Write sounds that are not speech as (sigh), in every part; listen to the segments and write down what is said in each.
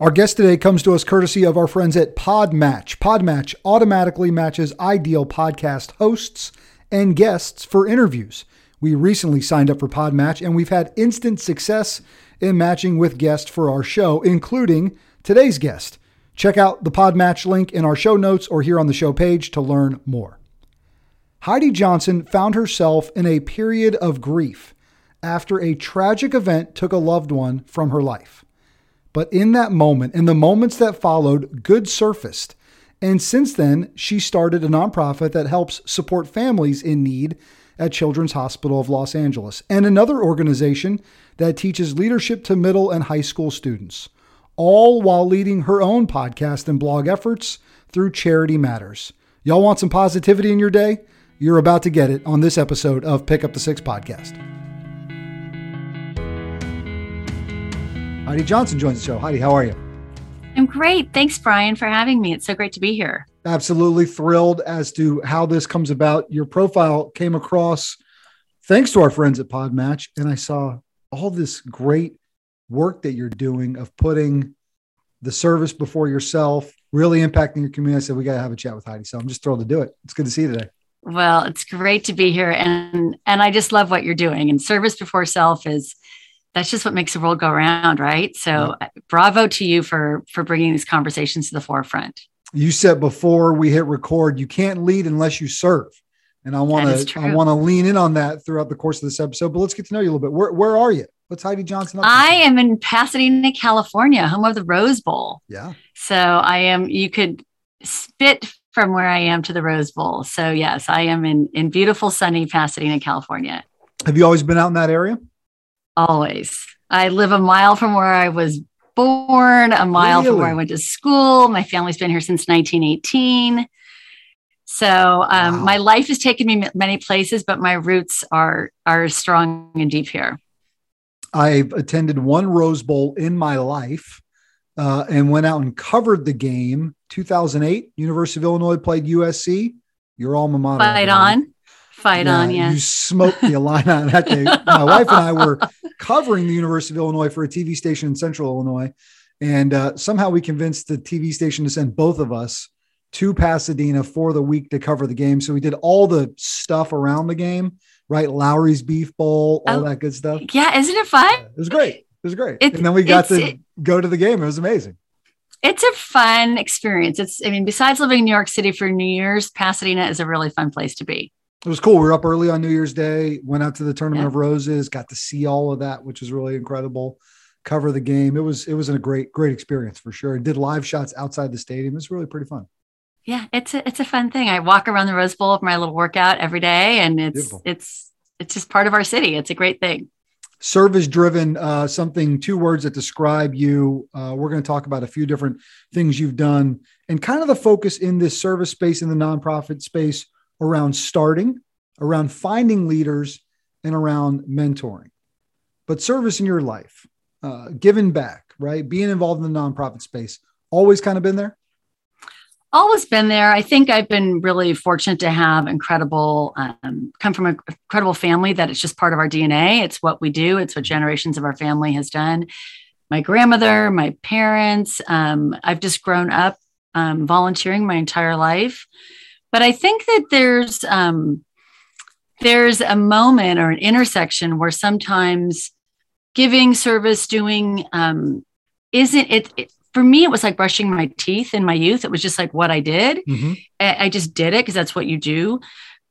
Our guest today comes to us courtesy of our friends at Podmatch. Podmatch automatically matches ideal podcast hosts and guests for interviews. We recently signed up for Podmatch and we've had instant success in matching with guests for our show, including today's guest. Check out the Podmatch link in our show notes or here on the show page to learn more. Heidi Johnson found herself in a period of grief after a tragic event took a loved one from her life. But in that moment, in the moments that followed, good surfaced. And since then, she started a nonprofit that helps support families in need at Children's Hospital of Los Angeles, and another organization that teaches leadership to middle and high school students, all while leading her own podcast and blog efforts through Charity Matters. Y'all want some positivity in your day? You're about to get it on this episode of Pick Up the Six podcast. Heidi Johnson joins the show. Heidi, how are you? I'm great. Thanks, Brian, for having me. It's so great to be here. Absolutely thrilled as to how this comes about. Your profile came across thanks to our friends at Podmatch, and I saw all this great work that you're doing of putting the service before yourself, really impacting your community. I said, we got to have a chat with Heidi. So I'm just thrilled to do it. It's good to see you today. Well, it's great to be here. And, and I just love what you're doing. And service before self is, that's just what makes the world go around. Right. So yeah. Uh, bravo to you for, for bringing these conversations to the forefront. You said before we hit record, you can't lead unless you serve. And I want to, I want to lean in on that throughout the course of this episode, but let's get to know you a little bit. Where, where are you? What's Heidi Johnson? I am in Pasadena, California, home of the Rose Bowl. Yeah. So I am, you could spit from where I am to the Rose Bowl. So yes, I am in in beautiful sunny Pasadena, California. Have you always been out in that area? Always. I live a mile from where I was born, a mile really? from where I went to school. My family's been here since 1918. So um, wow. my life has taken me many places, but my roots are are strong and deep here. I've attended one Rose Bowl in my life uh, and went out and covered the game 2008, University of Illinois played USC. Your alma mater. Fight on. Fight yeah, on, yeah. You smoked the Illini that day. (laughs) My wife and I were covering the University of Illinois for a TV station in Central Illinois. And uh, somehow we convinced the TV station to send both of us to Pasadena for the week to cover the game. So we did all the stuff around the game, right? Lawry's Beef Bowl, all oh, that good stuff. Yeah, isn't it fun? Yeah, it was great. It was great. It's, and then we got to it, go to the game. It was amazing it's a fun experience. It's, I mean, besides living in New York City for New Year's, Pasadena is a really fun place to be. It was cool. We were up early on New Year's Day, went out to the Tournament yeah. of Roses, got to see all of that, which was really incredible. Cover the game. It was it was a great great experience for sure. Did live shots outside the stadium. It was really pretty fun. Yeah, it's a it's a fun thing. I walk around the Rose Bowl for my little workout every day, and it's Beautiful. it's it's just part of our city. It's a great thing service driven uh, something two words that describe you uh, we're going to talk about a few different things you've done and kind of the focus in this service space in the nonprofit space around starting around finding leaders and around mentoring but service in your life uh, giving back right being involved in the nonprofit space always kind of been there always been there. I think I've been really fortunate to have incredible, um, come from an incredible family that it's just part of our DNA. It's what we do, it's what generations of our family has done. My grandmother, my parents, um, I've just grown up um, volunteering my entire life. But I think that there's, um, there's a moment or an intersection where sometimes giving service, doing, um, isn't it, it for me, it was like brushing my teeth in my youth. It was just like what I did. Mm-hmm. I just did it because that's what you do.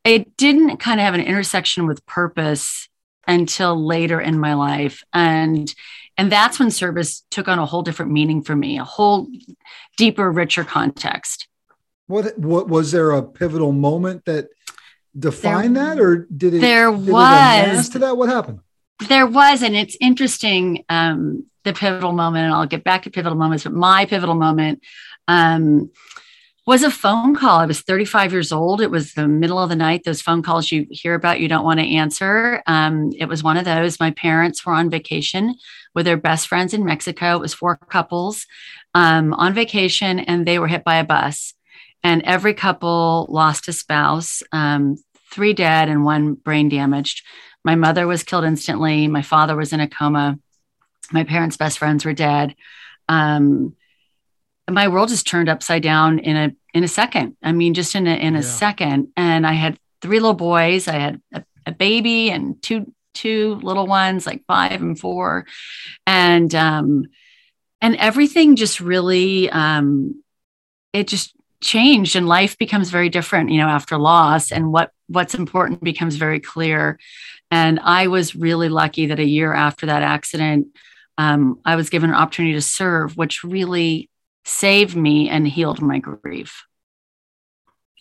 It didn't kind of have an intersection with purpose until later in my life. And and that's when service took on a whole different meaning for me, a whole deeper, richer context. What what was there a pivotal moment that defined there, that, or did it? There did was it to that. What happened? There was, and it's interesting. Um, the pivotal moment, and I'll get back to pivotal moments, but my pivotal moment um, was a phone call. I was 35 years old. It was the middle of the night. Those phone calls you hear about, you don't want to answer. Um, it was one of those. My parents were on vacation with their best friends in Mexico. It was four couples um, on vacation, and they were hit by a bus. And every couple lost a spouse, um, three dead and one brain damaged. My mother was killed instantly. My father was in a coma my parents' best friends were dead. um, my world just turned upside down in a in a second. I mean, just in a in a yeah. second. And I had three little boys. I had a, a, baby and two two little ones, like five and four, and um, and everything just really um, it just changed, and life becomes very different, you know, after loss, and what what's important becomes very clear. And I was really lucky that a year after that accident, um, I was given an opportunity to serve, which really saved me and healed my grief.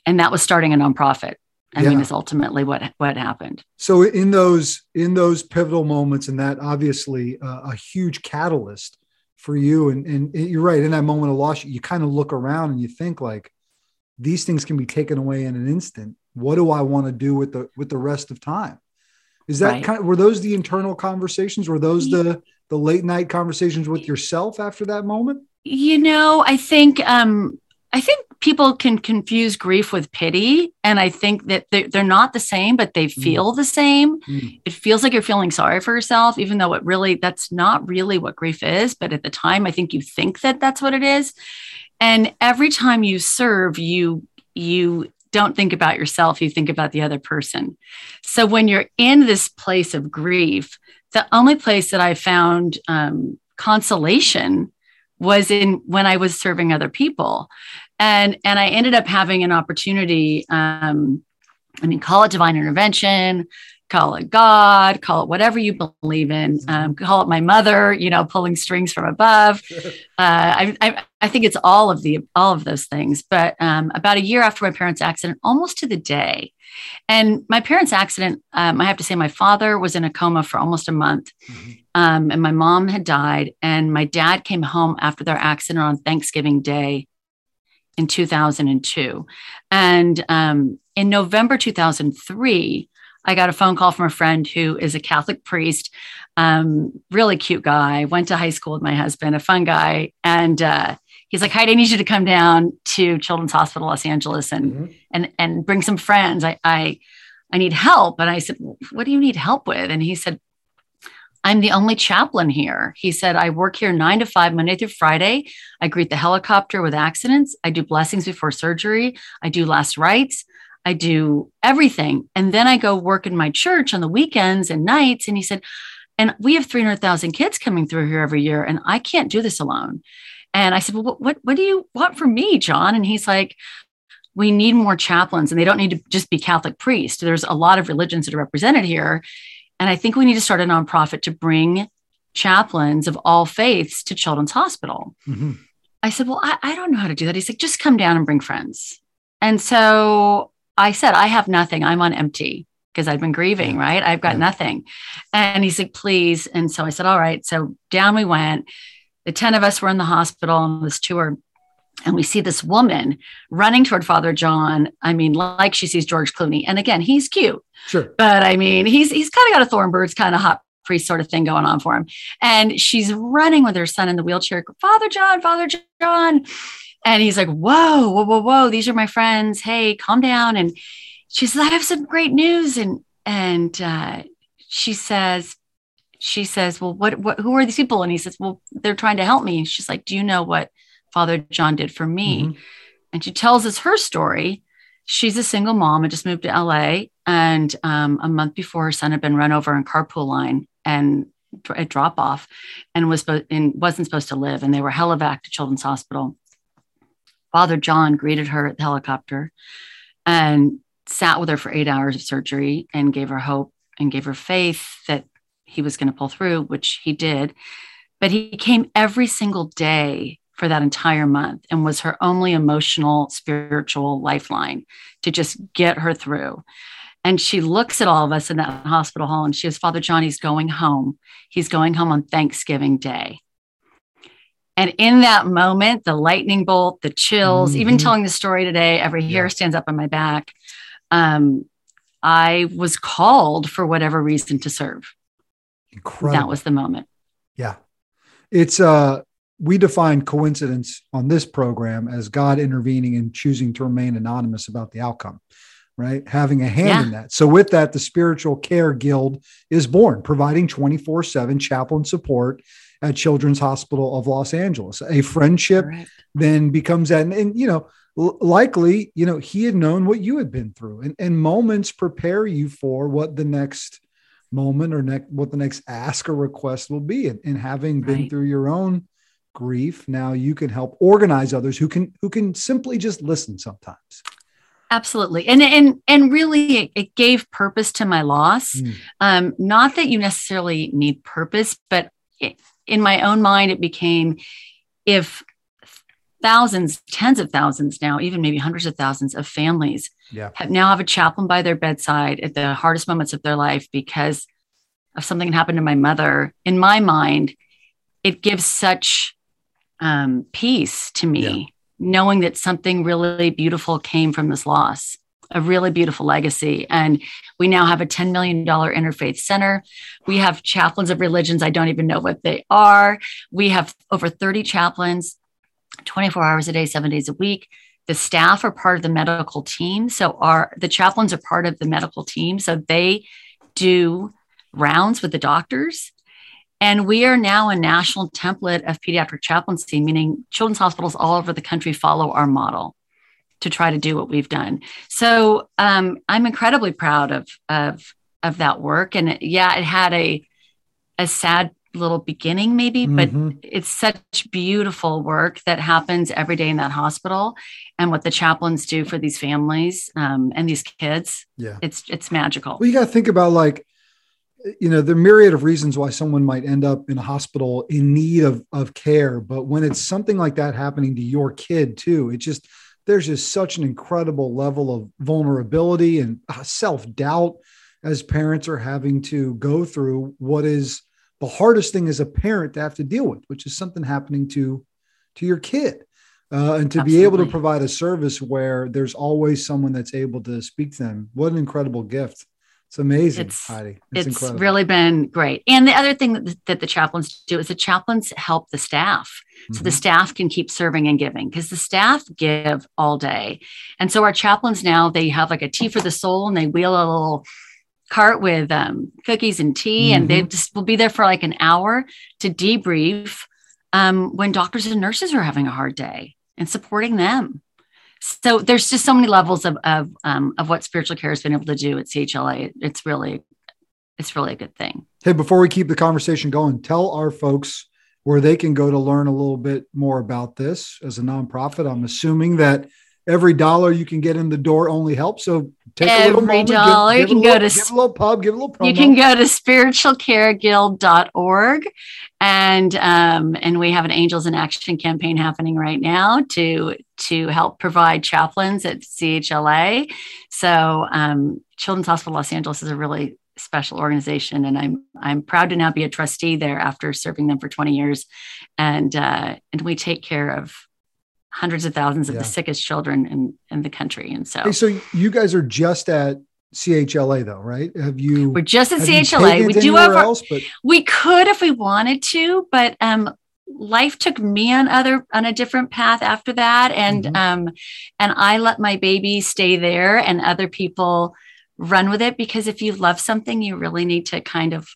And that was starting a nonprofit. I yeah. mean, is ultimately what what happened. So in those in those pivotal moments, and that obviously uh, a huge catalyst for you. And and you're right. In that moment of loss, you kind of look around and you think like, these things can be taken away in an instant. What do I want to do with the with the rest of time? Is that right. kind of, were those the internal conversations? Were those the the late night conversations with yourself after that moment? You know, I think um, I think people can confuse grief with pity, and I think that they're, not the same, but they mm. feel mm. the same. Mm. It feels like you're feeling sorry for yourself, even though it really that's not really what grief is. But at the time, I think you think that that's what it is. And every time you serve, you you don't think about yourself, you think about the other person. So when you're in this place of grief, the only place that I found um, consolation was in when I was serving other people. And, and I ended up having an opportunity. Um, I mean, call it divine intervention, call it God, call it whatever you believe in, mm-hmm. um, call it my mother, you know, pulling strings from above. (laughs) Uh, I, I, I, think it's all of the all of those things. But um, about a year after my parents' accident, almost to the day, and my parents' accident, um, I have to say, my father was in a coma for almost a month, mm-hmm. Um, and my mom had died, and my dad came home after their accident on Thanksgiving Day in 2002, and um, in November 2003 I got a phone call from a friend who is a Catholic priest, um, really cute guy. Went to high school with my husband, a fun guy, and uh, he's like, "Heidi, I need you to come down to Children's Hospital Los Angeles and mm-hmm. and and bring some friends. I I I need help." And I said, "What do you need help with?" And he said, I'm the only chaplain here. He said, I work here nine to five, Monday through Friday. I greet the helicopter with accidents. I do blessings before surgery. I do last rites. I do everything. And then I go work in my church on the weekends and nights. And he said, and we have 300,000 kids coming through here every year, and I can't do this alone. And I said, well, what, what, do you want from me, John? And he's like, we need more chaplains, and they don't need to just be Catholic priests. There's a lot of religions that are represented here. And I think we need to start a nonprofit to bring chaplains of all faiths to Children's Hospital. Mm-hmm. I said, Well, I, I, don't know how to do that. He's like, Just come down and bring friends. And so I said, I have nothing. I'm on empty because I've been grieving, right? I've got yeah. nothing. And he's like, please. And so I said, all right. So down we went. The 10 of us were in the hospital on this tour. And we see this woman running toward Father John. I mean, like she sees George Clooney. And again, he's cute. Sure. But I mean, he's he's kind of got a Thornbirds kind of hot priest sort of thing going on for him. And she's running with her son in the wheelchair. Father John, Father John. And he's like, whoa, whoa, whoa, whoa, these are my friends. Hey, calm down. And she says, I have some great news. And and uh, she says, she says, Well, what, what who are these people? And he says, Well, they're trying to help me. she's like, Do you know what Father John did for me? Mm-hmm. And she tells us her story. She's a single mom and just moved to LA. And um, a month before, her son had been run over in carpool line and a drop off and was and wasn't supposed to live. And they were helivac to Children's Hospital. Father John greeted her at the helicopter and sat with her for eight hours of surgery and gave her hope and gave her faith that he was going to pull through, which he did. But he came every single day for that entire month and was her only emotional, spiritual lifeline to just get her through. And she looks at all of us in that hospital hall and she says, Father John, he's going home. He's going home on Thanksgiving Day. And in that moment, the lightning bolt, the chills, mm-hmm. even telling the story today, every hair yeah. stands up on my back. Um, I was called for whatever reason to serve. Incredible. That was the moment. Yeah. It's uh we define coincidence on this program as God intervening and choosing to remain anonymous about the outcome, right? Having a hand yeah. in that. So, with that, the Spiritual Care Guild is born, providing 24 7 chaplain support at Children's Hospital of Los Angeles. A friendship Correct. then becomes that, and, and you know, l- likely, you know, he had known what you had been through, and, and moments prepare you for what the next moment or next what the next ask or request will be. And, and having been right. through your own grief, now you can help organize others who can who can simply just listen sometimes. Absolutely, and and and really, it, gave purpose to my loss. Mm. Um, not that you necessarily need purpose, but it, in my own mind, it became if thousands, tens of thousands now, even maybe hundreds of thousands of families yeah. have now have a chaplain by their bedside at the hardest moments of their life because of something that happened to my mother. In my mind, it gives such um, peace to me, yeah. knowing that something really beautiful came from this loss, a really beautiful legacy. And we now have a $10 million interfaith center. We have chaplains of religions. I don't even know what they are. We have over 30 chaplains 24 hours a day, seven days a week. The staff are part of the medical team. So our the chaplains are part of the medical team. So they do rounds with the doctors. And we are now a national template of pediatric chaplaincy, meaning children's hospitals all over the country follow our model to try to do what we've done. So um, I'm incredibly proud of of of that work. And it, yeah, it had a a sad little beginning maybe mm-hmm. but it's such beautiful work that happens every day in that hospital and what the chaplains do for these families um, and these kids yeah it's it's magical well you got to think about like you know the myriad of reasons why someone might end up in a hospital in need of, of care but when it's something like that happening to your kid too it just there's just such an incredible level of vulnerability and uh, self-doubt as parents are having to go through what is the hardest thing as a parent to have to deal with, which is something happening to to your kid. Uh, and to Absolutely. be able to provide a service where there's always someone that's able to speak to them. What an incredible gift. It's amazing, it's, Heidi. It's, it's really been great. And the other thing that the, that the chaplains do is the chaplains help the staff. So mm-hmm. the staff can keep serving and giving because the staff give all day. And so our chaplains now, they have like a tea for the soul and they wheel a little cart with um, cookies and tea, mm-hmm. and they mm-hmm. just will be there for like an hour to debrief um, when doctors and nurses are having a hard day and supporting them. So there's just so many levels of of um, of what spiritual care has been able to do at CHLA. It's really it's really a good thing. Hey, before we keep the conversation going, tell our folks where they can go to learn a little bit more about this as a nonprofit. I'm assuming that every dollar you can get in the door only helps. So take every a little moment, dollar give, give you can go to give a little pub, give a little promo. You can go to spiritualcareguild.org and um, and we have an Angels in Action campaign happening right now to to help provide chaplains at CHLA. So um, Children's Hospital Los Angeles is a really special organization and I'm I'm proud to now be a trustee there after serving them for 20 years and uh, and we take care of hundreds of thousands of yeah. the sickest children in, in the country. And so, hey, so you guys are just at CHLA though, right? Have you? We're just at CHLA. We do have. Our, else, but... We could if we wanted to, but um, life took me on other on a different path after that, and mm-hmm. um, and I let my baby stay there, and other people run with it because if you love something, you really need to kind of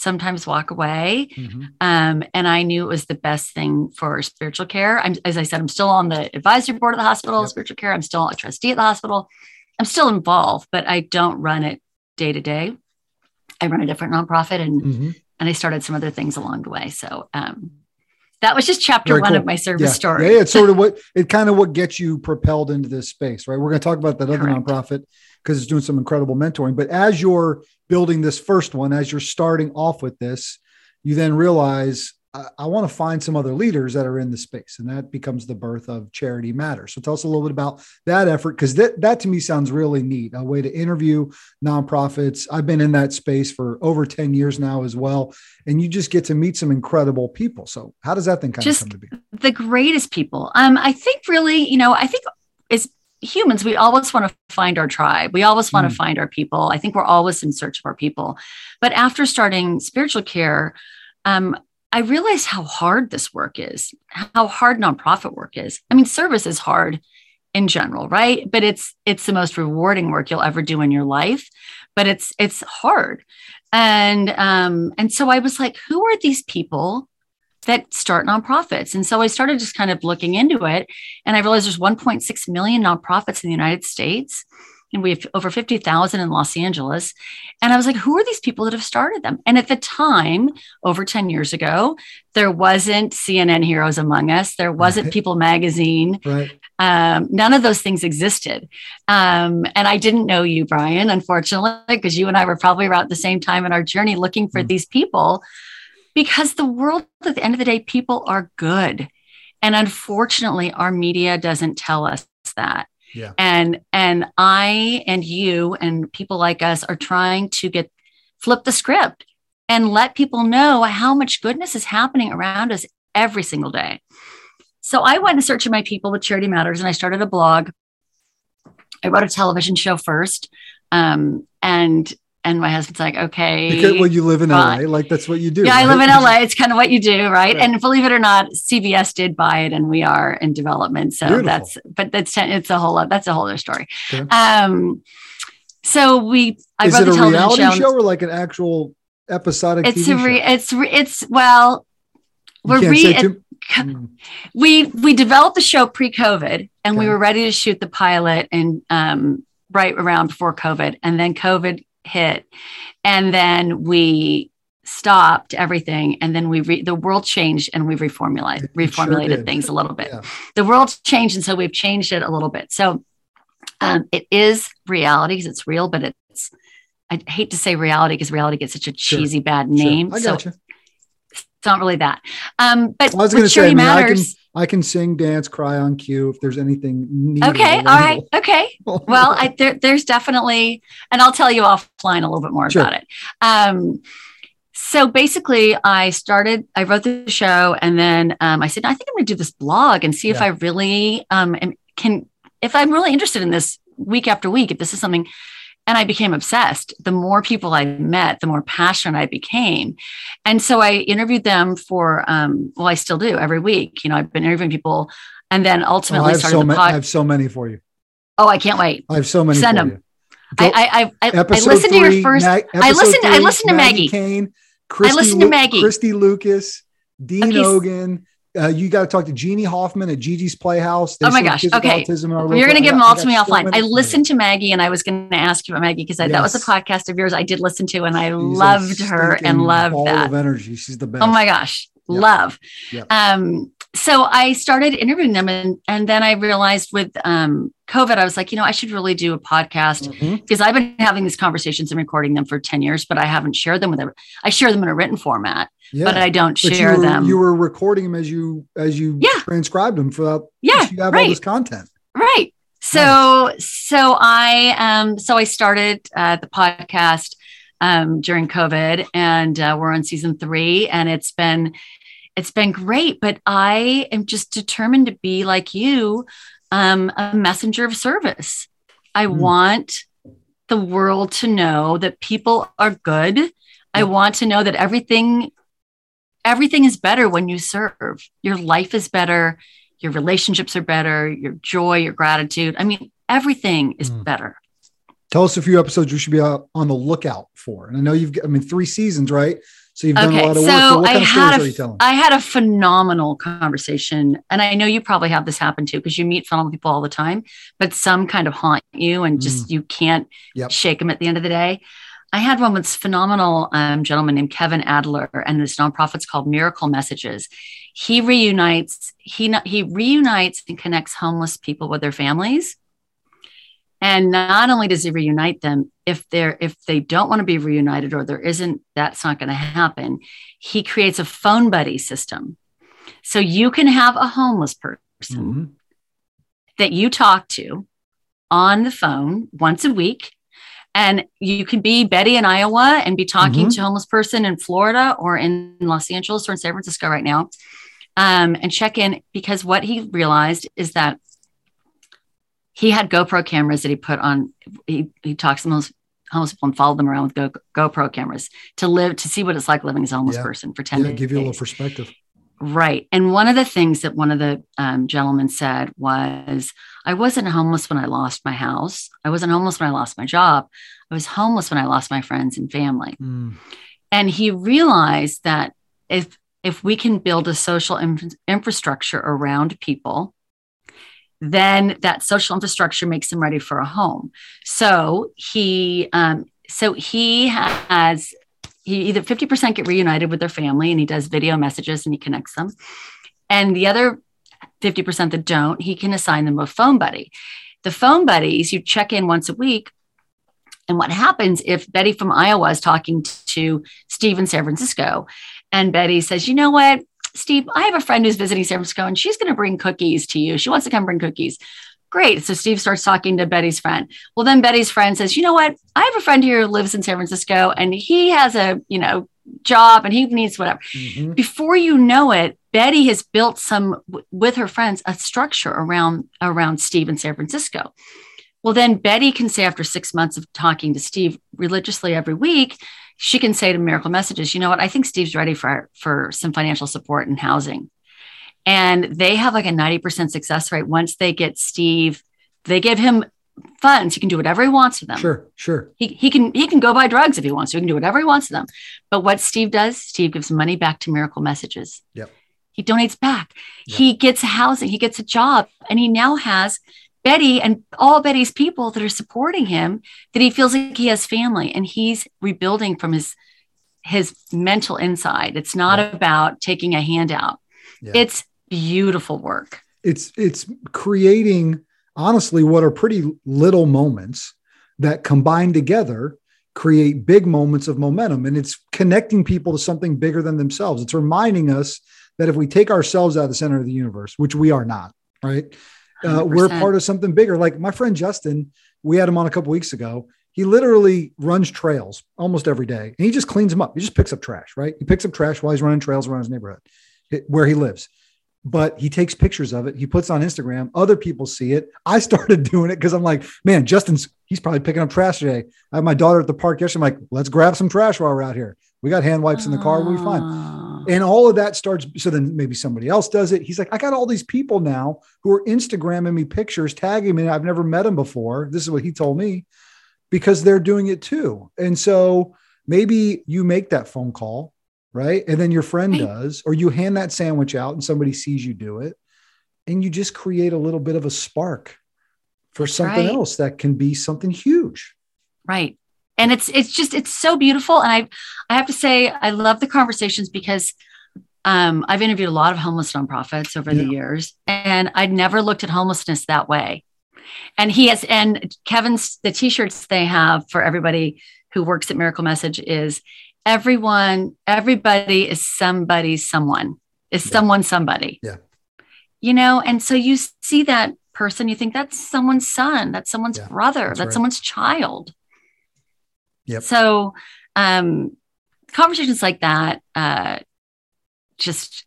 sometimes walk away. Mm-hmm. Um, and I knew it was the best thing for spiritual care. I'm, as I said, I'm still on the advisory board of the hospital, yep. spiritual care. I'm still a trustee at the hospital. I'm still involved, but I don't run it day to day. I run a different nonprofit and mm-hmm. and I started some other things along the way. So um, that was just chapter Very one cool. of my service yeah. story. Yeah, it's sort of what it kind of what gets you propelled into this space, right? We're going to talk about that other Correct. nonprofit because it's doing some incredible mentoring. But as you're building this first one, as you're starting off with this, you then realize I, I want to find some other leaders that are in the space, and that becomes the birth of Charity Matters. So tell us a little bit about that effort because that that to me sounds really neat. A way to interview nonprofits. I've been in that space for over ten years now as well, and you just get to meet some incredible people. So how does that thing kind just of come to be? The greatest people. Um, I think really, you know, I think is humans, we always want to find our tribe. We always want mm. to find our people. I think we're always in search of our people. But after starting spiritual care, um, I realized how hard this work is, how hard nonprofit work is. I mean, service is hard in general, right? But it's it's the most rewarding work you'll ever do in your life. But it's it's hard, and um, and so I was like, who are these people that start nonprofits. And so I started just kind of looking into it. And I realized there's 1.6 million nonprofits in the United States. And we have over 50,000 in Los Angeles. And I was like, who are these people that have started them? And at the time, over 10 years ago, there wasn't CNN Heroes Among Us, there wasn't right. People Magazine. Right. Um, none of those things existed. Um, and I didn't know you, Brian, unfortunately, because you and I were probably around the same time in our journey looking for mm. these people because the world at the end of the day people are good. And unfortunately our media doesn't tell us that. Yeah. and and i and you and people like us are trying to get flip the script and let people know how much goodness is happening around us every single day. So i went in search of my people with charity matters and i started a blog. I wrote a television show first um, and and my husband's like, okay. Because, well, you live in LA, like that's what you do. Yeah, right? I live in LA. It's kind of what you do, right? right? And believe it or not, CBS did buy it, and we are in development. So Beautiful. that's, but that's it's a whole lot. that's a whole other story. Okay. Um, so we, I is it a reality show, show, or like an actual episodic? It's TV a re, show? it's re, it's well, we're re. It, hmm. we we developed the show pre-COVID, and okay. we were ready to shoot the pilot and um, right around before COVID, and then COVID hit and then we stopped everything and then we re- the world changed and we reformulated reformulated sure things a little bit yeah. the world changed and so we've changed it a little bit so um, it is reality because it's real but it's i hate to say reality because reality gets such a cheesy sure. bad name sure. I so gotcha. it's not really that um, but I was to say I, mean, matters, I can sing, dance, cry on cue if there's anything. Needed okay, all right, okay. well, I, there, there's definitely, and I'll tell you offline a little bit more sure. about it. Um, so basically, I started. I wrote the show, and then um, I said, I think I'm going to do this blog and see yeah. if I really um, can, if I'm really interested in this week after week. If this is something and I became obsessed. The more people I met, the more passionate I became. And so I interviewed them for, um, well, I still do every week. You know, I've been interviewing people and then ultimately oh, I, have so ma- I have so many for you. Oh, I can't wait. I have so many. Send them. I, I, I, I listened three, to your first. Mag- I listened. Three, I listened to Maggie. Maggie Kane. Christy, I listened to Maggie. Christy Lucas, Dean okay. Ogan, uh, you got to talk to Jeannie Hoffman at Gigi's Playhouse. They oh my gosh. Okay. You're going to give them all to me offline. I listened to Maggie and I was going to ask you about Maggie because yes. that was a podcast of yours I did listen to and I She's loved her and loved that. of energy. She's the best. Oh my gosh. Yep. Love. Yep. Um, so I started interviewing them and, and then I realized with um, COVID, I was like, you know, I should really do a podcast mm-hmm. because I've been having these conversations and recording them for 10 years, but I haven't shared them with them. I share them in a written format yeah. but I don't but share you were, them. You were recording them as you as you yeah. transcribed them for that. Yeah, you have right. all this content. Right. So nice. so I um so I started uh, the podcast um during COVID, and uh, we're on season three, and it's been it's been great. But I am just determined to be like you, um, a messenger of service. I mm. want the world to know that people are good. I want to know that everything everything is better when you serve. Your life is better, your relationships are better, your joy, your gratitude. I mean, everything is mm. better. Tell us a few episodes you should be on the lookout for. And I know you've, I mean, three seasons, right? So you've done okay, a lot of work. So I had a, I had a phenomenal conversation, and I know you probably have this happen too because you meet phenomenal people all the time, but some kind of haunt you, and just mm. you can't yep. shake them at the end of the day. I had one with this phenomenal um, gentleman named Kevin Adler, and this nonprofit's called Miracle Messages. He reunites he he reunites and connects homeless people with their families. And not only does he reunite them, if they're if they don't want to be reunited or there isn't, that's not going to happen. He creates a phone buddy system, so you can have a homeless person mm-hmm. that you talk to on the phone once a week and you can be Betty in Iowa and be talking mm-hmm. to a homeless person in Florida or in Los Angeles or in San Francisco right now um, and check in because what he realized is that he had GoPro cameras that he put on, he, he talks to homeless, homeless people and followed them around with Go, GoPro cameras to live, to see what it's like living as a homeless yeah. person for 10 yeah, days. give you a little perspective. Right. And one of the things that one of the um, gentlemen said was, I wasn't homeless when I lost my house. I wasn't homeless when I lost my job. I was homeless when I lost my friends and family. Mm. And he realized that if if we can build a social in- infrastructure around people, then that social infrastructure makes them ready for a home. So he, um, so he has he either 50% get reunited with their family and he does video messages and he connects them. And the other 50% that don't, he can assign them a phone buddy. The phone buddies, you check in once a week. And what happens if Betty from Iowa is talking to Steve in San Francisco and Betty says, you know what, Steve, I have a friend who's visiting San Francisco and she's going to bring cookies to you. She wants to come bring cookies. Great. So Steve starts talking to Betty's friend. Well, then Betty's friend says, you know what? I have a friend here who lives in San Francisco and he has a, you know, job and he needs whatever. Mm-hmm. Before you know it, Betty has built some with her friends a structure around around Steve in San Francisco. Well, then Betty can say after six months of talking to Steve religiously every week, she can say to Miracle Messages, you know what? I think Steve's ready for for some financial support and housing. And they have like a 90% success rate once they get Steve, they give him funds. He can do whatever he wants with them. Sure, sure. He, he can he can go buy drugs if he wants to. He can do whatever he wants with them. But what Steve does, Steve gives money back to Miracle Messages. Yep. He donates back. Yep. He gets housing. He gets a job, and he now has Betty and all Betty's people that are supporting him. That he feels like he has family, and he's rebuilding from his his mental inside. It's not about taking a handout. Yep. It's beautiful work. It's it's creating honestly what are pretty little moments that combine together create big moments of momentum and it's connecting people to something bigger than themselves it's reminding us that if we take ourselves out of the center of the universe which we are not right uh, we're part of something bigger like my friend justin we had him on a couple weeks ago he literally runs trails almost every day and he just cleans them up he just picks up trash right he picks up trash while he's running trails around his neighborhood where he lives but he takes pictures of it. He puts on Instagram. Other people see it. I (laughs) started doing it because I'm like, man, Justin's he's probably picking up trash today. I have my daughter at the park yesterday. I'm like, let's grab some trash while we're out here. We got hand wipes in the car. We'll be fine. And all of that starts. So then maybe somebody else does it. He's like, I got all these people now who are Instagramming me pictures, tagging me. I've never met them before. This is what he told me because they're doing it too. And so maybe you make that phone call right? And then your friend right. does, or you hand that sandwich out and somebody sees you do it, and you just create a little bit of a spark for That's something right. else that can be something huge. Right. And it's it's just it's so beautiful. And I I have to say I love the conversations because um, I've interviewed a lot of homeless nonprofits over yeah. the years, and I'd never looked at homelessness that way. And he has, and Kevin's the t-shirts they have for everybody who works at Miracle Message is everyone, everybody is somebody, someone is yeah. someone, somebody. Yeah. You know, and so you see that person, you think that's someone's son, that's someone's yeah, brother, that's, that's right. someone's child. Yep. So, um, conversations like that, uh, just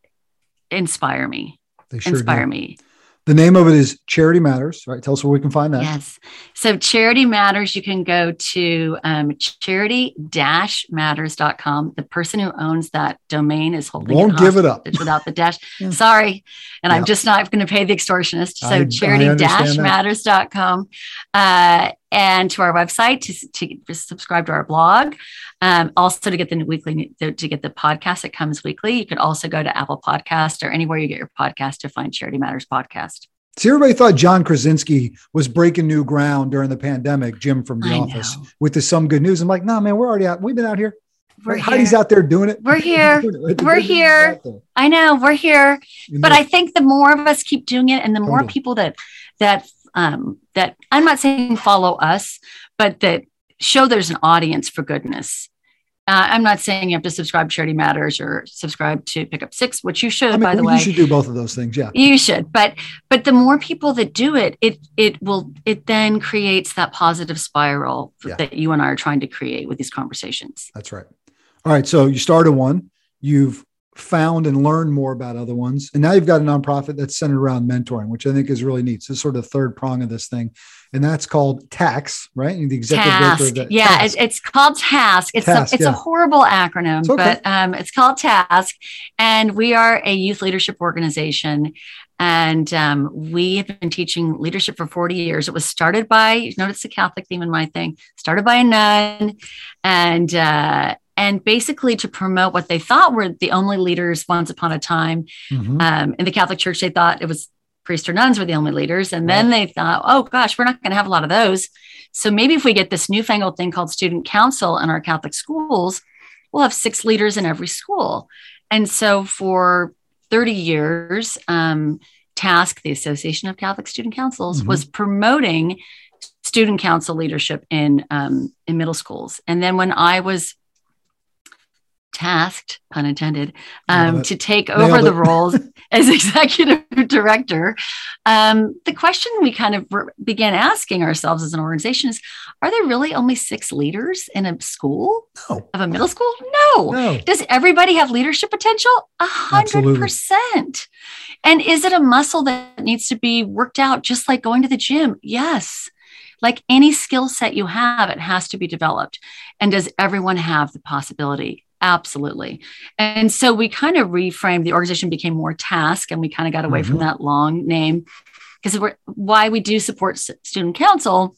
inspire me. They sure inspire do. me. The name of it is Charity Matters, right? Tell us where we can find that. Yes. So Charity Matters, you can go to um, charity-matters.com. The person who owns that domain is holding Won't it give it up. without the dash. (laughs) Sorry. And yeah. I'm just not going to pay the extortionist. So charity-matters.com. Uh, and to our website to, to subscribe to our blog. Um, also to get the weekly to, to, get the podcast that comes weekly. You can also go to Apple Podcast or anywhere you get your podcast to find Charity Matters podcast. See, everybody thought John Krasinski was breaking new ground during the pandemic, Jim from The I Office, know. with the some good news. I'm like, no, nah, man, we're already out. We've been out here. We're Heidi's here. out there doing it. We're here. (laughs) We're here. I know we're here. but I think the more of us keep doing it, and the more people that that um, that I'm not saying follow us, but that show there's an audience for goodness. Uh, I'm not saying you have to subscribe to Charity Matters or subscribe to Pick Up Six, which you should, I mean, by the way. You should do both of those things, yeah. You should, but but the more people that do it, it it will it then creates that positive spiral yeah. that you and I are trying to create with these conversations. That's right. All right, so you started one. You've found and learned more about other ones. And now you've got a nonprofit that's centered around mentoring, which I think is really neat. So sort of the third prong of this thing. And that's called TASC, right? the executive task. That, yeah, task. It's, called TASC. It's, task, a, it's yeah. a horrible acronym, it's okay. but um, it's called TASC. And we are a youth leadership organization. And um, we have been teaching leadership for 40 years. It was started by, you notice the Catholic theme in my thing, started by a nun. And uh, and basically to promote what they thought were the only leaders once upon a time. Mm-hmm. Um, in the Catholic Church, they thought it was priests or nuns were the only leaders. And then they thought, oh gosh, we're not going to have a lot of those. So maybe if we get this newfangled thing called student council in our Catholic schools, we'll have six leaders in every school. And so for 30 years, um, TASC, the Association of Catholic Student Councils, mm-hmm. was promoting student council leadership in um, in middle schools. And then when I was tasked, pun intended, um, to take over the roles (laughs) as executive (laughs) director, um, the question we kind of began asking ourselves as an organization is Are there really only six leaders in a school? No. Of a middle school? No. no. Does everybody have leadership potential? A hundred percent. And is it a muscle that needs to be worked out just like going to the gym? Yes. Like any skill set you have, it has to be developed. And does everyone have the possibility? Absolutely. And so we kind of reframed the organization became more task and we kind of got away mm-hmm. from that long name because why we do support student council,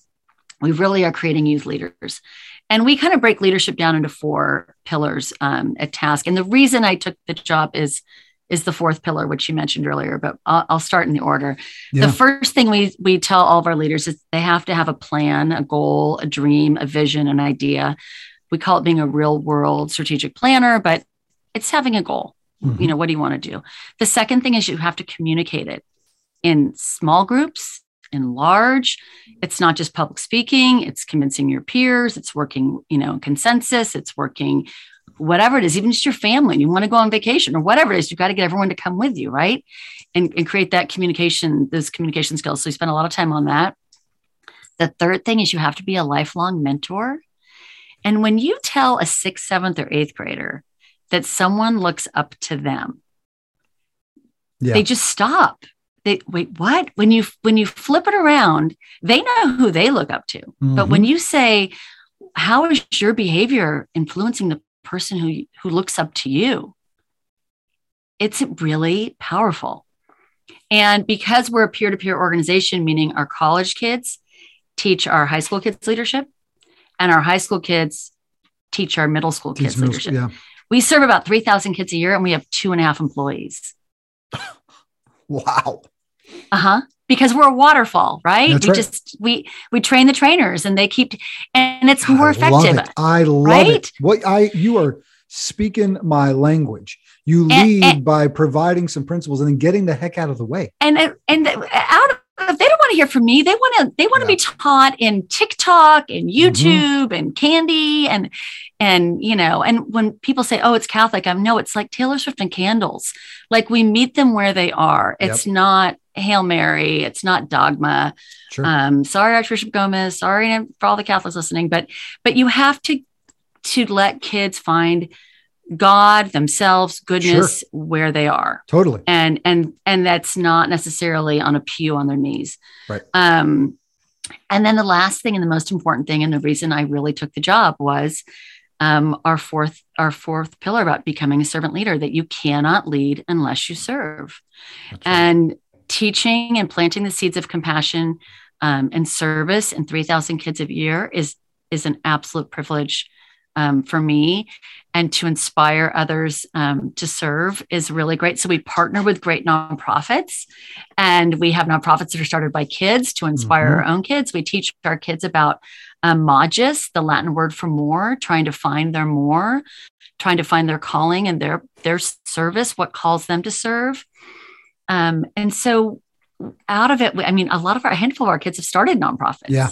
we really are creating youth leaders. And we kind of break leadership down into four pillars um, at TASC. And the reason I took the job is is the fourth pillar, which you mentioned earlier, but I'll, I'll start in the order. Yeah. The first thing we we tell all of our leaders is they have to have a plan, a goal, a dream, a vision, an idea we call it being a real world strategic planner, but it's having a goal. Mm-hmm. You know, what do you want to do? The second thing is you have to communicate it in small groups, in large. It's not just public speaking, it's convincing your peers, it's working, you know, consensus, it's working whatever it is, even just your family, you want to go on vacation or whatever it is, you've got to get everyone to come with you, right? And, and create that communication, those communication skills. So we spend a lot of time on that. The third thing is you have to be a lifelong mentor and when you tell a sixth, seventh, or eighth grader that someone looks up to them, yeah. they just stop. They wait, what? When you when you flip it around, they know who they look up to. Mm-hmm. But when you say, How is your behavior influencing the person who who looks up to you? It's really powerful. And because we're a peer-to-peer organization, meaning our college kids teach our high school kids leadership, and our high school kids teach our middle school kids middle, leadership. Yeah. We serve about 3,000 kids a year and we have two and a half employees. (laughs) wow. Uh huh. Because we're a waterfall, right? That's we right. just we we train the trainers and they keep and it's more I effective. Love I love right? it. What I you are speaking my language. You lead and, and, by providing some principles and then getting the heck out of the way. And and out of they don't want to hear from me. They want to they want yeah. to be taught in TikTok and mm-hmm. YouTube mm-hmm. and candy and and you know and when people say oh it's Catholic I'm no it's like Taylor Swift and candles. Like we meet them where they are. It's yep. not Hail Mary. It's not dogma. Sure. Um, sorry, Archbishop Gomez. Sorry for all the Catholics listening, but but you have to to let kids find God themselves, goodness, sure. where they are. Totally. And and and that's not necessarily on a pew on their knees. Right. Um, and then the last thing and the most important thing, and the reason I really took the job was um, our fourth our fourth pillar about becoming a servant leader that you cannot lead unless you serve. Right. And teaching and planting the seeds of compassion um, and service in 3,000 kids a year is is an absolute privilege um, for me and to inspire others um, to serve is really great. So we partner with great nonprofits, and we have nonprofits that are started by kids to inspire mm-hmm. our own kids. We teach our kids about um, magis, the Latin word for more, trying to find their more, trying to find their calling and their their service, what calls them to serve. Um, and so out of it, I mean, a lot of our a handful of our kids have started nonprofits. Yeah.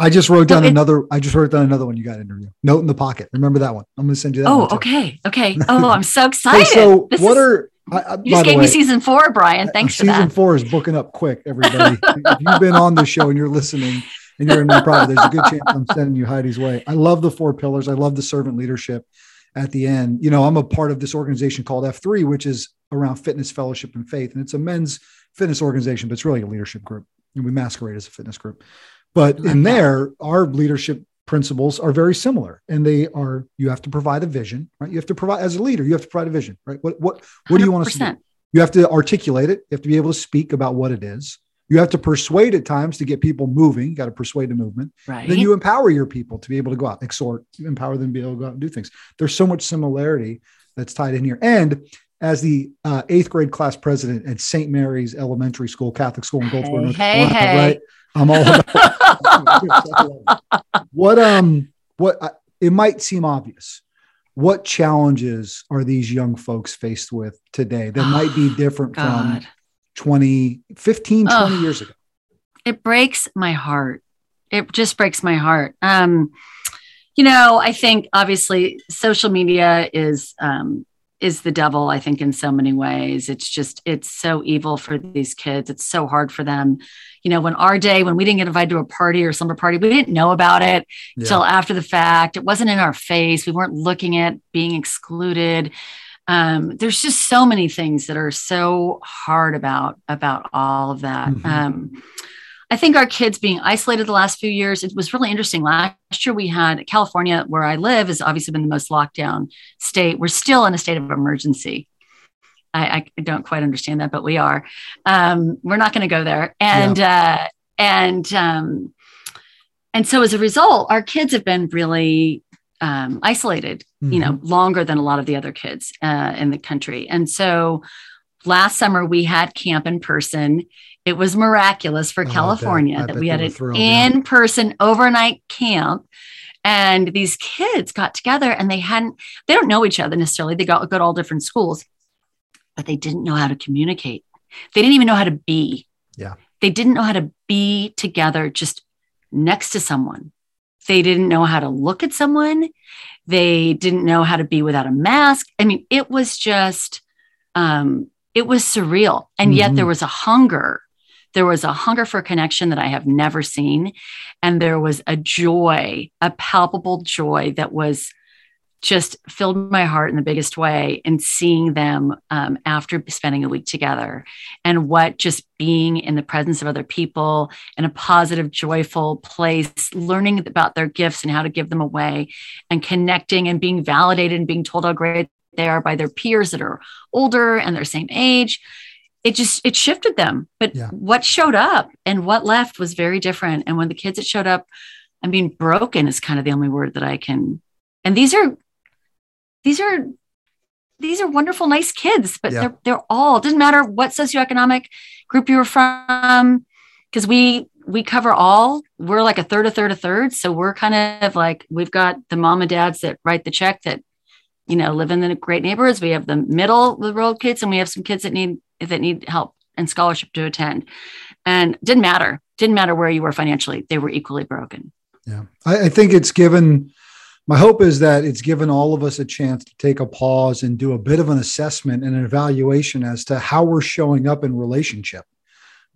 I just wrote down so another. I just wrote down another one. You got interview note in the pocket. Remember that one? I'm going to send you that. Oh, okay, okay. (laughs) Oh, I'm so excited. hey, so this what is, are I, I, you just gave way, me season four, Brian. Thanks for that. Season four is booking up quick, everybody. if you've been on the show and you're listening and you're in my nonprofit, there's a good chance I'm sending you Heidi's way. I love the four pillars. I love the servant leadership. At the end, you know, I'm a part of this organization called F3, which is around fitness, fellowship, and faith, and it's a men's fitness organization, but it's really a leadership group, and we masquerade as a fitness group. But in there, our leadership principles are very similar and they are you have to provide a vision right you have to provide as a leader you have to provide a vision right what what what do you want us to do you have to articulate it you have to be able to speak about what it is You have to persuade at times to get people moving. You got to persuade the movement. Right. Then you empower your people to be able to go out, exhort, empower them to be able to go out and do things. There's so much similarity that's tied in here. And as the uh, eighth grade class president at St. Mary's Elementary School, Catholic School in Goldsboro, Hey, North hey, Carolina, hey. right? I'm all about (laughs) what um what it might seem obvious. What challenges are these young folks faced with today that might be different from God. 20, 15, 20 Ugh. years ago? it breaks my heart. It just breaks my heart. Um, you know, I think obviously social media is um, is the devil. I think in so many ways, it's just it's so evil for these kids. It's so hard for them. You know, when our day when we didn't get invited to a party or slumber party, we didn't know about it Yeah. till after the fact. It wasn't in our face. We weren't looking at being excluded. Um, there's just so many things that are so hard about about all of that. Mhm. Um, I think our kids being isolated the last few years, it was really interesting. Last year we had California, where I live, has obviously been the most lockdown state. We're still in a state of emergency. I, I don't quite understand that, but we are. Um, we're not going to go there. And uh, and um, and so as a result, our kids have been really um, isolated. You know, longer than a lot of the other kids uh, in the country. And so last summer we had camp in person. It was miraculous for Oh, I bet. California that we had an thrilled, in person overnight camp. And these kids got together and they hadn't, they don't know each other necessarily. They got go to all different schools, but they didn't know how to communicate. They didn't even know how to be. Yeah. They didn't know how to be together just next to someone. They didn't know how to look at someone. They didn't know how to be without a mask. I mean, it was just, um, it was surreal. And yet Mhm. there was a hunger. There was a hunger for connection that I have never seen. And there was a joy, a palpable joy that was just filled my heart in the biggest way in seeing them um, after spending a week together and what just being in the presence of other people in a positive, joyful place, learning about their gifts and how to give them away and connecting and being validated and being told how great they are by their peers that are older and their same age. It just it shifted them. But Yeah. what showed up and what left was very different. And when the kids that showed up, I mean, broken is kind of the only word that I can. And these are these are these are wonderful, nice kids, but Yeah. they're they're all doesn't matter what socioeconomic group you were from, because we we cover all. We're like a third, a third, a third. So we're kind of like we've got the mom and dads that write the check that you know live in the great neighborhoods. We have the middle of the road kids, and we have some kids that need that need help and scholarship to attend. And didn't matter. Didn't matter where you were financially. They were equally broken. Yeah. I, I think it's given, my hope is that it's given all of us a chance to take a pause and do a bit of an assessment and an evaluation as to how we're showing up in relationship,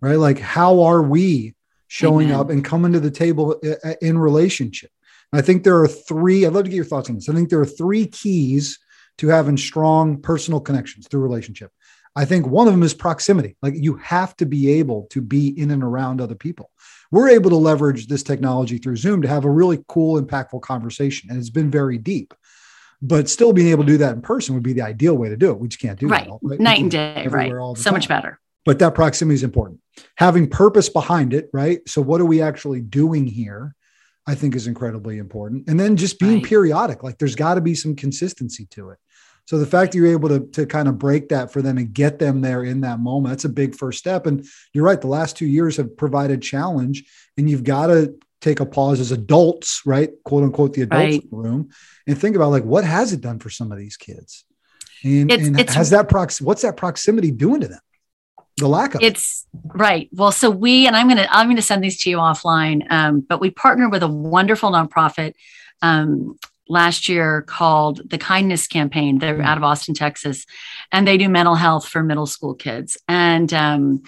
right? Like, how are we showing Amen. up and coming to the table i- i- in relationship? I think there are three, I'd love to get your thoughts on this. I think there are three keys to having strong personal connections through relationship. I think one of them is proximity. Like you have to be able to be in and around other people. We're able to leverage this technology through Zoom to have a really cool, impactful conversation. And it's been very deep. But still being able to do that in person would be the ideal way to do it. We just can't do right. that. all- Night and day. Right. So much better. But that proximity is important. Having purpose behind it, right? So what are we actually doing here? I think is incredibly important. And then just being Right. periodic, like there's got to be some consistency to it. So the fact that you're able to, to kind of break that for them and get them there in that moment, that's a big first step. And you're right, the last two years have provided challenge, and you've got to take a pause as adults, right? Quote unquote, the adults Right. in the room, and think about like what has it done for some of these kids, and, It's- and it's- has that prox what's that proximity doing to them? The lack of it. It's right. Well, so we and I'm gonna I'm gonna send these to you offline. Um, but we partnered with a wonderful nonprofit um, last year called the Kindness Campaign. They're out of Austin, Texas, and they do mental health for middle school kids. And um,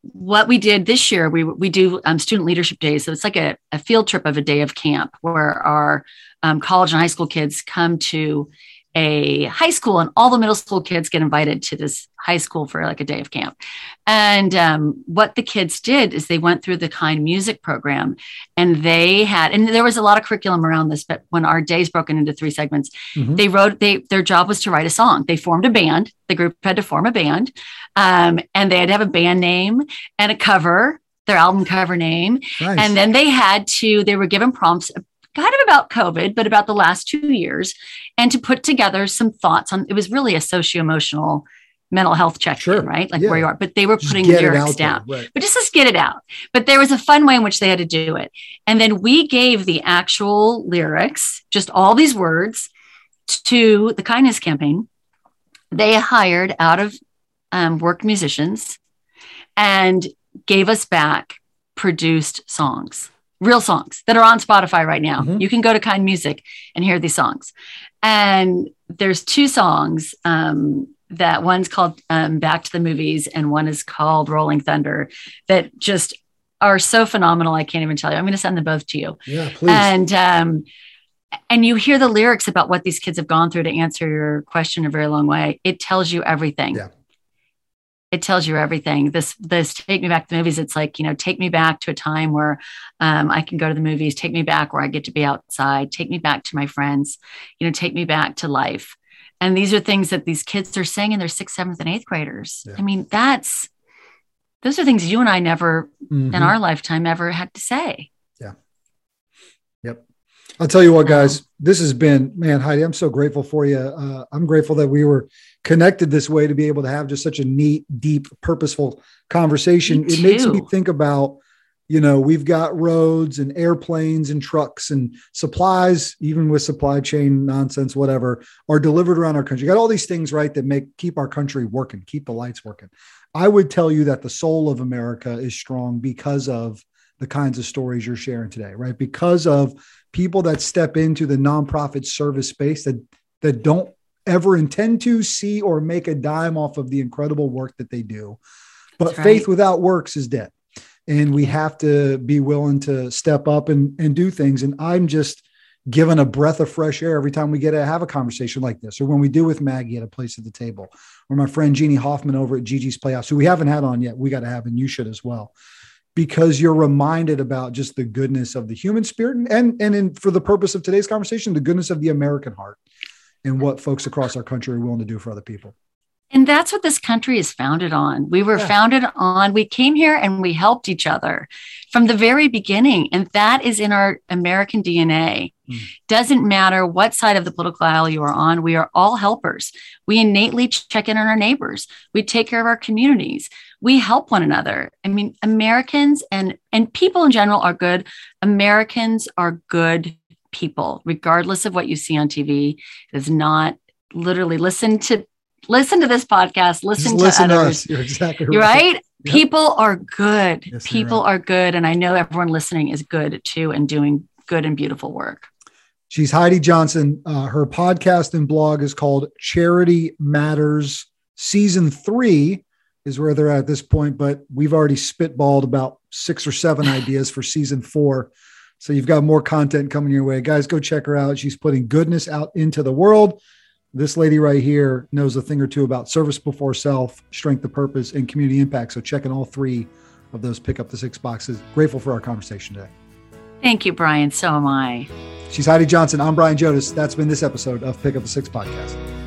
what we did this year, we we do um, student leadership days. So it's like a, a field trip of a day of camp where our um, college and high school kids come to a high school and all the middle school kids get invited to this high school for like a day of camp and um, what the kids did is they went through the kind music program and they had and there was a lot of curriculum around this but when our days broken into three segments Mhm. they wrote they their job was to write a song they formed a band the group had to form a band um, and they had to have a band name and a cover their album cover name. Nice. And then they had to, they were given prompts kind of about COVID, but about the last two years, and to put together some thoughts on it was really a socio emotional mental health check Sure. right? Like Yeah. where you are. But they were Just putting lyrics there, down. right. But just let's get it out. But there was a fun way in which they had to do it. And then we gave the actual lyrics, just all these words, to the kindness campaign. They hired out of um, work musicians and gave us back produced songs, real songs that are on Spotify right now. Mhm. You can go to Kind Music and hear these songs. And there's two songs. Um, that one's called um, Back to the Movies, and one is called Rolling Thunder, that just are so phenomenal. I can't even tell you. I'm going to send them both to you Yeah, please. and um and you hear the lyrics about what these kids have gone through to answer your question a very long way it tells you everything Yeah. It tells you everything this this take me back to the movies it's like you know take me back to a time where um, i can go to the movies take me back where i get to be outside take me back to my friends you know take me back to life and these are things that these kids are saying in their sixth seventh and eighth graders Yeah. i mean that's those are things you and i never in Mhm. our lifetime ever had to say Yeah. Yep. I'll tell you what, guys, this has been, man, Heidi, I'm so grateful for you. Uh, I'm grateful that we were connected this way to be able to have just such a neat, deep, purposeful conversation. Me It makes me think about, you know, we've got roads and airplanes and trucks and supplies, even with supply chain nonsense, whatever, are delivered around our country. You got all these things, right, that make keep our country working, keep the lights working. I would tell you that the soul of America is strong because of the kinds of stories you're sharing today, right? Because of people that step into the nonprofit service space that that don't ever intend to see or make a dime off of the incredible work that they do. But That's faith without works is dead. And we have to be willing to step up and, and do things. And I'm just given a breath of fresh air every time we get to have a conversation like this, or when we do with Maggie at a place at the table, or my friend Jeannie Hoffman over at Gigi's Playhouse, who we haven't had on yet. We got to have, and you should as well because you're reminded about just the goodness of the human spirit and and, and in, for the purpose of today's conversation the goodness of the american heart and what folks across our country are willing to do for other people And that's what this country is founded on. We were Yeah. founded on, we came here and we helped each other from the very beginning. And that is in our American DNA. Mm. Doesn't matter what side of the political aisle you are on, we are all helpers. We innately check in on our neighbors. We take care of our communities. We help one another. I mean, Americans and, and people in general are good. Americans are good people, regardless of what you see on TV. It is not literally listen to listen to this podcast, listen Just to listen to others. us you're exactly You're right. Yep. People are good. Yes, People right. are good. And I know everyone listening is good too and doing good and beautiful work. she's heidi johnson uh, her podcast and blog is called charity matters season three is where they're at at this point but we've already spitballed about six or seven (laughs) ideas for season four so you've got more content coming your way guys go check her out she's putting goodness out into the world this lady right here knows a thing or two about service before self, strength of purpose, and community impact. So checking all three of those pick up the six boxes. Grateful for our conversation today. Thank you, Brian. So am I. She's Heidi Johnson. I'm Brian Jodas. That's been this episode of Pick Up the Six podcast.